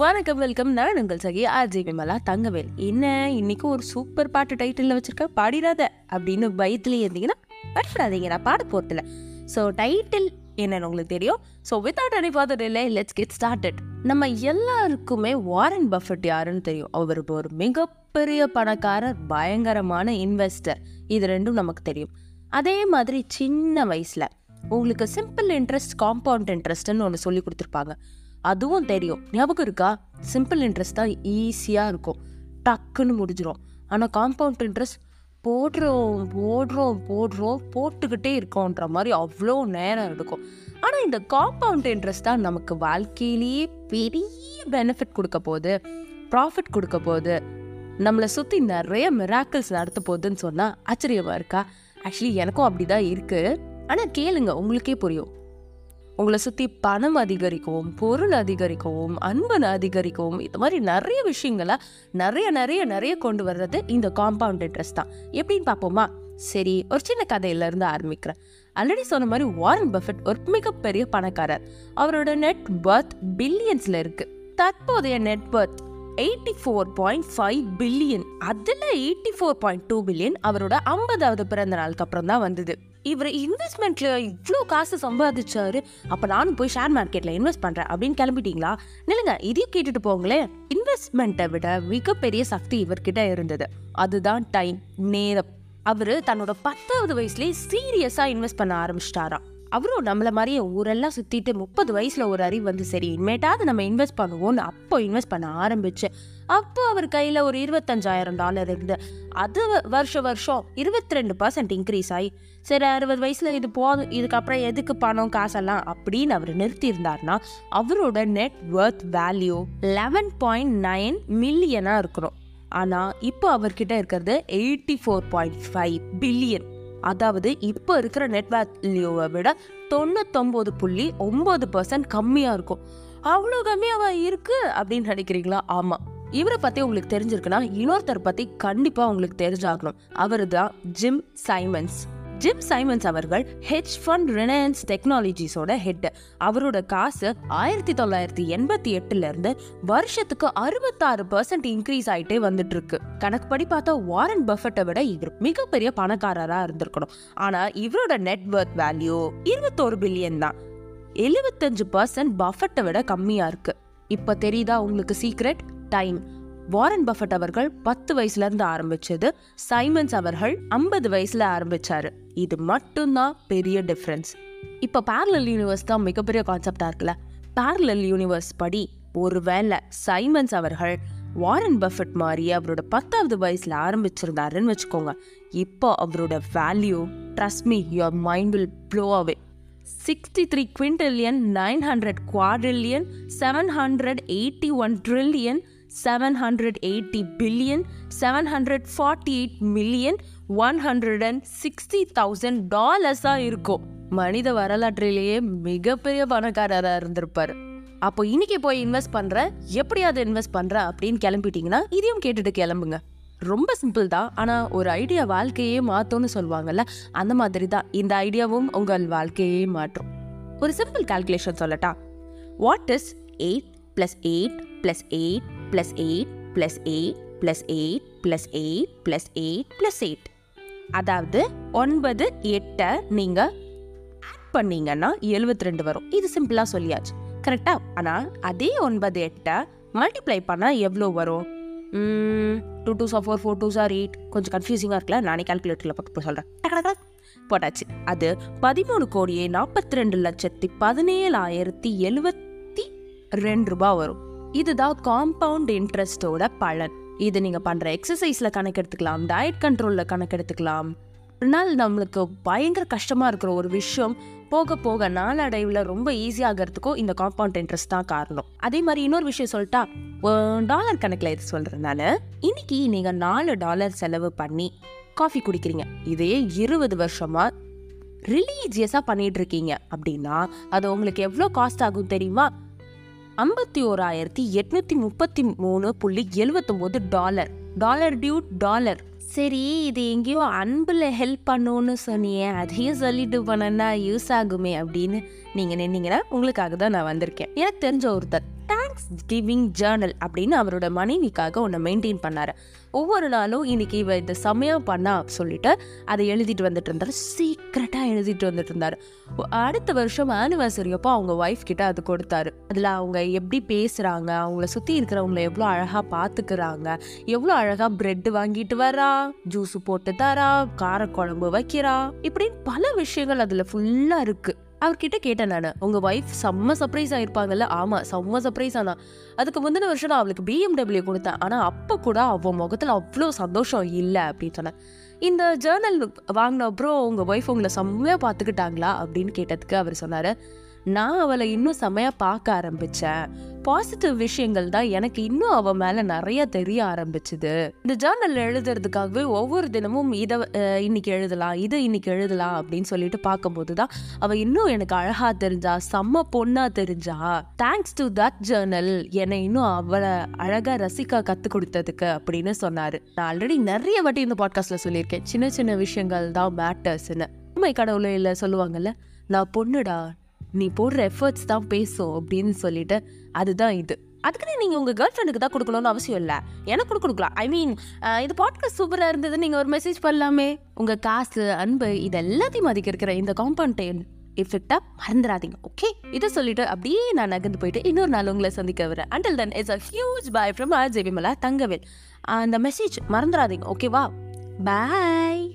வணக்கம் வெல்கம். நான் உங்கள் சகி அஜய் விமலா தங்கவேல். என்ன இன்னைக்கு ஒரு சூப்பர் பாட்டு டைட்டிலில் வச்சுருக்க? பாடிடாத அப்படின்னு பயத்துலேயே இருந்தீங்கன்னா பயப்படாதீங்க. நான் பாட போகிறதில்ல ஸோ டைட்டில் என்னன்னு உங்களுக்கு தெரியும். ஸோ வித்தவுட் எனி ஃபாதர் இல்லை லெட்ஸ் கெட் ஸ்டார்டட் நம்ம எல்லாருக்குமே வாரன் பஃபட் யாருன்னு தெரியும். அவர் ஒரு மிகப்பெரிய பணக்காரர் பயங்கரமான இன்வெஸ்டர் இது ரெண்டும் நமக்கு தெரியும். அதே மாதிரி சின்ன வயசில் உங்களுக்கு சிம்பிள் இன்ட்ரெஸ்ட் காம்பவுண்ட் இன்ட்ரெஸ்ட்னு ஒன்று சொல்லி கொடுத்துருப்பாங்க. அதுவும் தெரியும். ஞாபகம் இருக்கா? சிம்பிள் இன்ட்ரெஸ்ட் தான் ஈஸியாக இருக்கும். டக்குன்னு முடிஞ்சிடும் ஆனால் காம்பவுண்ட் இன்ட்ரெஸ்ட் போடுறோம் போடுறோம் போடுறோம் போட்டுக்கிட்டே இருக்கோன்ற மாதிரி அவ்வளோ நேரம் எடுக்கும். ஆனால் இந்த காம்பவுண்ட் இன்ட்ரெஸ்ட் தான் நமக்கு வாழ்க்கையிலேயே பெரிய பெனிஃபிட் கொடுக்க போகுது ப்ராஃபிட் கொடுக்க போகுது. நம்மளை சுற்றி நிறைய மிராக்கிள்ஸ் நடத்த போகுதுன்னு சொன்னால் ஆச்சரியமாக இருக்கா? ஆக்சுவலி எனக்கும் அப்படி தான் இருக்குது ஆனால் கேளுங்க உங்களுக்கே புரியும். உங்களை சுற்றி பணம் அதிகரிக்கவும் பொருள் அதிகரிக்கவும் அன்பு அதிகரிக்கவும் இது மாதிரி நிறைய விஷயங்களை நிறைய நிறைய நிறைய கொண்டு வர்றது இந்த காம்பவுண்ட் இன்ட்ரெஸ்ட் தான். எப்படின்னு பார்ப்போமா? சரி ஒரு சின்ன கதையிலேருந்து ஆரம்பிக்கிறேன். ஆல்ரெடி சொன்ன மாதிரி வாரன் பஃபெட் ஒரு மிகப்பெரிய பணக்காரர். அவரோட நெட் பர்த் பில்லியன்ஸில் இருக்குது தற்போதைய net worth eighty four point five billion அதில் eighty four point two billion அவரோட ஐம்பதாவது பிறந்த நாளுக்கு அப்புறம் தான் வந்தது. இவர் இன்வெஸ்ட்மெண்ட்ல இவ்வளோ காசு சம்பாதிச்சாரு. அப்போ நானும் போய் ஷேர் மார்க்கெட்ல இன்வெஸ்ட் பண்றேன் அப்படின்னு கிளம்பிட்டீங்களா? நில்லுங்க இதையும் கேட்டுட்டு போங்களேன். இன்வெஸ்ட்மெண்ட்டை விட மிகப்பெரிய சக்தி இவர்கிட்ட இருந்தது. அதுதான் டைம் நேரம். அவரு தன்னோட பத்தாவது வயசுலேயே சீரியஸா இன்வெஸ்ட் பண்ண ஆரம்பிச்சிட்டாராம். அவரும் நம்மள மாதிரியே ஊரெல்லாம் சுத்திட்டு முப்பது வயசுல ஒரு அறிவு வந்து சரி இனிமேட்டாவது நம்ம இன்வெஸ்ட் பண்ணுவோம்னு அப்போ இன்வெஸ்ட் பண்ண ஆரம்பிச்சு. அப்போ அவர் கையில ஒரு இருபத்தஞ்சாயிரம் டாலர் இருந்து அது வ- வருஷம் வருஷம் இருபத்தி ரெண்டு பர்சன்ட் இன்க்ரீஸ் ஆகி சரி அறுபது வயசுல இது போதும் இதுக்கப்புறம் எதுக்கு பணம் காசெல்லாம் அப்படின்னு அவர் நிறுத்தி இருந்தார்னா அவரோட net worth value eleven point nine millionaire இருக்கிறோம். ஆனா இப்போ அவர்கிட்ட இருக்கிறது eighty four point five billion அதாவது இப்போ இருக்கிற நெட் வேல்யூவை விட தொண்ணூத்தொம்பது புள்ளி ஒம்பது பர்சன்ட் கம்மியாக இருக்கும். அவ்வளோ கம்மியாக இருக்கு அப்படின்னு நினைக்கிறீங்களா? ஆமாம் இவரை பற்றி உங்களுக்கு தெரிஞ்சிருக்குன்னா இன்னொருத்தர் பற்றி கண்டிப்பாக உங்களுக்கு தெரிஞ்சாகணும். அவர் தான் ஜிம் சைமன்ஸ். ஜிம் சைமன்ஸ் அவர்கள் ஹெச் ஃபண்ட் ரிலையன்ஸ் டெக்னாலஜிஸோட ஹெட் அவரோட காசு ஆயிரத்தி தொள்ளாயிரத்தி எண்பத்தி எட்டுல இருந்து வருஷத்துக்கு அறுபத்தாறு பர்சன்ட் இன்க்ரீஸ் ஆயிட்டே வந்துட்டு இருக்கு கணக்குப்படி பார்த்தா வாரன் பஃபட்டை விட இவர் மிகப்பெரிய பணக்காரரா இருந்திருக்கணும். ஆனா இவரோட நெட் வேல்யூ இருபத்தோரு பில்லியன் தான். எழுபத்தஞ்சு பர்சன்ட் பஃபட்டை விட கம்மியா இருக்கு. இப்ப தெரியுதா உங்களுக்கு சீக்ரெட் டைம் வாரன் பஃபட் அவர்கள் பத்து வயசுல இருந்து ஆரம்பிச்சது சைமன்ஸ் அவர்கள் ஐம்பது வயசுல ஆரம்பிச்சாரு. இது மட்டும்தான் பெரிய டிஃப்ரென்ஸ் இப்போ பேரலல் யூனிவர்ஸ் தான் மிகப்பெரிய கான்செப்டா இருக்குல்ல? பேரலல் யூனிவர்ஸ் படி ஒருவேளை சைமன்ஸ் அவர்கள் வாரன் பஃபட் மாதிரி அவரோட பத்தாவது வயசுல ஆரம்பிச்சிருந்தாருன்னு வச்சுக்கோங்க. இப்போ அவரோட value trust me your mind will blow away sixty three quintillion nine hundred quadrillion seven hundred eighty one trillion seven hundred eighty billion seven hundred forty eight million one hundred and sixty thousand டாலர்ஸாக இருக்கும் மனித வரலாற்றிலேயே மிகப்பெரிய பணக்காரராக இருந்திருப்பார். அப்போ இன்னைக்கு போய் invest பண்ணுறேன் எப்படியாவது இன்வெஸ்ட் பண்ணுற அப்படின்னு கிளம்பிட்டீங்கன்னா இதையும் கேட்டுட்டு கிளம்புங்க. ரொம்ப சிம்பிள் தான். ஆனால் ஒரு ஐடியா வாழ்க்கையே மாற்றும்னு சொல்லுவாங்கல்ல அந்த மாதிரி தான் இந்த ஐடியாவும் உங்கள் வாழ்க்கையே மாற்றும். ஒரு சிம்பிள் கால்குலேஷன் சொல்லட்டா. What is eight plus eight plus eight plus eight plus eight plus eight plus eight plus eight plus eight அதாவது ஒன்பது எட்டை நீங்கள் ஆட் பண்ணீங்கன்னா எழுபத்தி ரெண்டு வரும். இது சிம்பிளாக சொல்லியாச்சு. கரெக்டாக ஆனால் அதே ஒன்பது எட்டை மல்டிப்ளை பண்ணால் எவ்வளோ வரும்? Two two are four four two are eight கொஞ்சம் கன்ஃபியூசிங்காக இருக்குல்ல? நானே கால்குலேட்டரில் போட்டு சொல்கிறேன் போட்டாச்சு. அது பதிமூணு கோடியே நாற்பத்தி ரெண்டு லட்சத்தி பதினேழாயிரத்தி எழுபத்தி ரெண்டு ரூபாய் வரும். இதுதான் காம்பவுண்ட் இன்ட்ரெஸ்டோட பலன். இது நீங்கள் பண்ணுற எக்ஸசைஸில் கணக்கெடுத்துக்கலாம் டயட் கண்ட்ரோலில் கணக்கெடுத்துக்கலாம். ஒரு நாள் நம்மளுக்கு பயங்கர கஷ்டமாக இருக்கிற ஒரு விஷயம் போக போக நாளடைவில் ரொம்ப ஈஸியாகிறதுக்கும் இந்த காம்பவுண்ட் இன்ட்ரெஸ்ட் தான் காரணம். அதே மாதிரி இன்னொரு விஷயம் சொல்லிட்டா டாலர் கணக்கில் இது சொல்கிறேன் நான்? இன்னைக்கு நீங்கள் நாலு டாலர் செலவு பண்ணி காஃபி குடிக்கிறீங்க. இதே இருபது வருஷமாக ரிலீஜியஸாக பண்ணிட்டு இருக்கீங்க. அப்படின்னா அது உங்களுக்கு எவ்வளோ காஸ்ட் ஆகும் தெரியுமா? ஐம்பத்தி ஓராயிரத்தி எட்நூத்தி முப்பத்தி மூணு புள்ளி எழுவத்தொம்போது டாலர். Dollar due dollar. சரி இது எங்கேயோ அன்பில் ஹெல்ப் பண்ணுன்னு சொன்னியே அதையும் சொல்லிட்டு போனேன்னா யூஸ் ஆகுமே அப்படின்னு நீங்கள் நின்னீங்கன்னா உங்களுக்காக தான் நான் வந்திருக்கேன். எனக்கு தெரிஞ்ச ஒருத்தர். தேங்க்ஸ் கிவிங் ஜேர்னல் அப்படின்னு அவரோட மனைவிக்காக ஒன்று மெயின்டைன் பண்ணார். ஒவ்வொரு நாளும் இன்னைக்கு இவ இந்த சமயம் பண்ணா சொல்லிட்டு அதை எழுதிட்டு வந்துட்டு இருந்தார். சீக்கிரட்டாக எழுதிட்டு வந்துட்டு இருந்தார். அடுத்த வருஷம் ஆனிவர்சரி அப்போ அவங்க ஒய்ஃப் கிட்ட அது கொடுத்தாரு. அதில் அவங்க எப்படி பேசுகிறாங்க அவங்கள சுற்றி இருக்கிறவங்கள எவ்வளோ அழகாக பார்த்துக்கிறாங்க எவ்வளோ அழகாக பிரெட் வாங்கிட்டு வரா ஜூஸ் போட்டு தரா காரக்குழம்பு வைக்கிறா இப்படின்னு பல விஷயங்கள் அதில் ஃபுல்லாக இருக்குது அவர்கிட்ட கேட்டேன் நான். உங்கள் ஒய்ஃப் செம்ம சர்ப்ரைஸ் ஆயிருப்பாங்கல்ல. ஆமாம் செம்ம சர்ப்ரைஸ் ஆனா. அதுக்கு முந்தின வருஷம் நான் அவளுக்கு பிஎம்டபிள்யூ கொடுத்தேன். ஆனால் அப்போ கூட அவள் முகத்தில் அவ்வளோ சந்தோஷம் இல்லை அப்படின்னு சொன்னேன். இந்த ஜேர்னல் வாங்கின அப்புறம் உங்கள் ஒய்ஃப் உங்களை செம்மையாக பார்த்துக்கிட்டாங்களா அப்படின்னு கேட்டதுக்கு அவர் சொன்னார். நான் அவளை இன்னும் செம்மையாக பார்க்க ஆரம்பித்தேன் பாசிட்டிவ் விஷயங்கள் தான் எனக்கு இன்னும் அவள் மேலே நிறைய தெரிய ஆரம்பிச்சுது. இந்த ஜேர்னல் எழுதுறதுக்காகவே ஒவ்வொரு தினமும் இதை இன்னைக்கு எழுதலாம் இதை இன்னைக்கு எழுதலாம் அப்படின்னு சொல்லிட்டு பார்க்கும்போது தான் அவள் இன்னும் எனக்கு அழகா தெரிஞ்சா செம்ம பொண்ணா தெரிஞ்சா. தேங்க்ஸ் டு தட் ஜேர்னல் என்னை இன்னும் அவளை அழகா ரசிக்க கத்து கொடுத்ததுக்கு அப்படின்னு சொன்னாரு. நான் ஆல்ரெடி நிறைய வாட்டி இந்த பாட்காஸ்ட்ல சொல்லியிருக்கேன். சின்ன சின்ன விஷயங்கள் தான் மேட்டர்ஸ்னு உண்மை கடவுளையில் சொல்லுவாங்கல்ல நான் பொண்ணுடா நீ போடுற எஃபர்ட்ஸ் தான் பேசும் அப்படின்னு சொல்லிட்டு அதுதான் இது. அதுக்குன்னு நீங்கள் உங்கள் கேர்ள் ஃப்ரெண்டுக்கு தான் கொடுக்கணும்னு அவசியம் இல்லை. எனக்கு கொடுக்கலாம். ஐ மீன் இது பாட்காஸ்ட் சூப்பராக இருந்தது நீங்கள் ஒரு மெசேஜ் பண்ணலாமே. உங்கள் காசு அன்பு இது எல்லாத்தையும் மதிக்க இருக்கிற இந்த காம்பவுண்ட் எஃபெக்டாக மறந்துடாதீங்க ஓகே இதை சொல்லிட்டு அப்படியே நான் நகர்ந்து போயிட்டு இன்னொரு நாள் உங்களை சந்திக்க வரேன். Until then it's a huge boy from R Jebimala Thangavel. அந்த மெசேஜ் மறந்துடாதீங்க ஓகேவா பாய்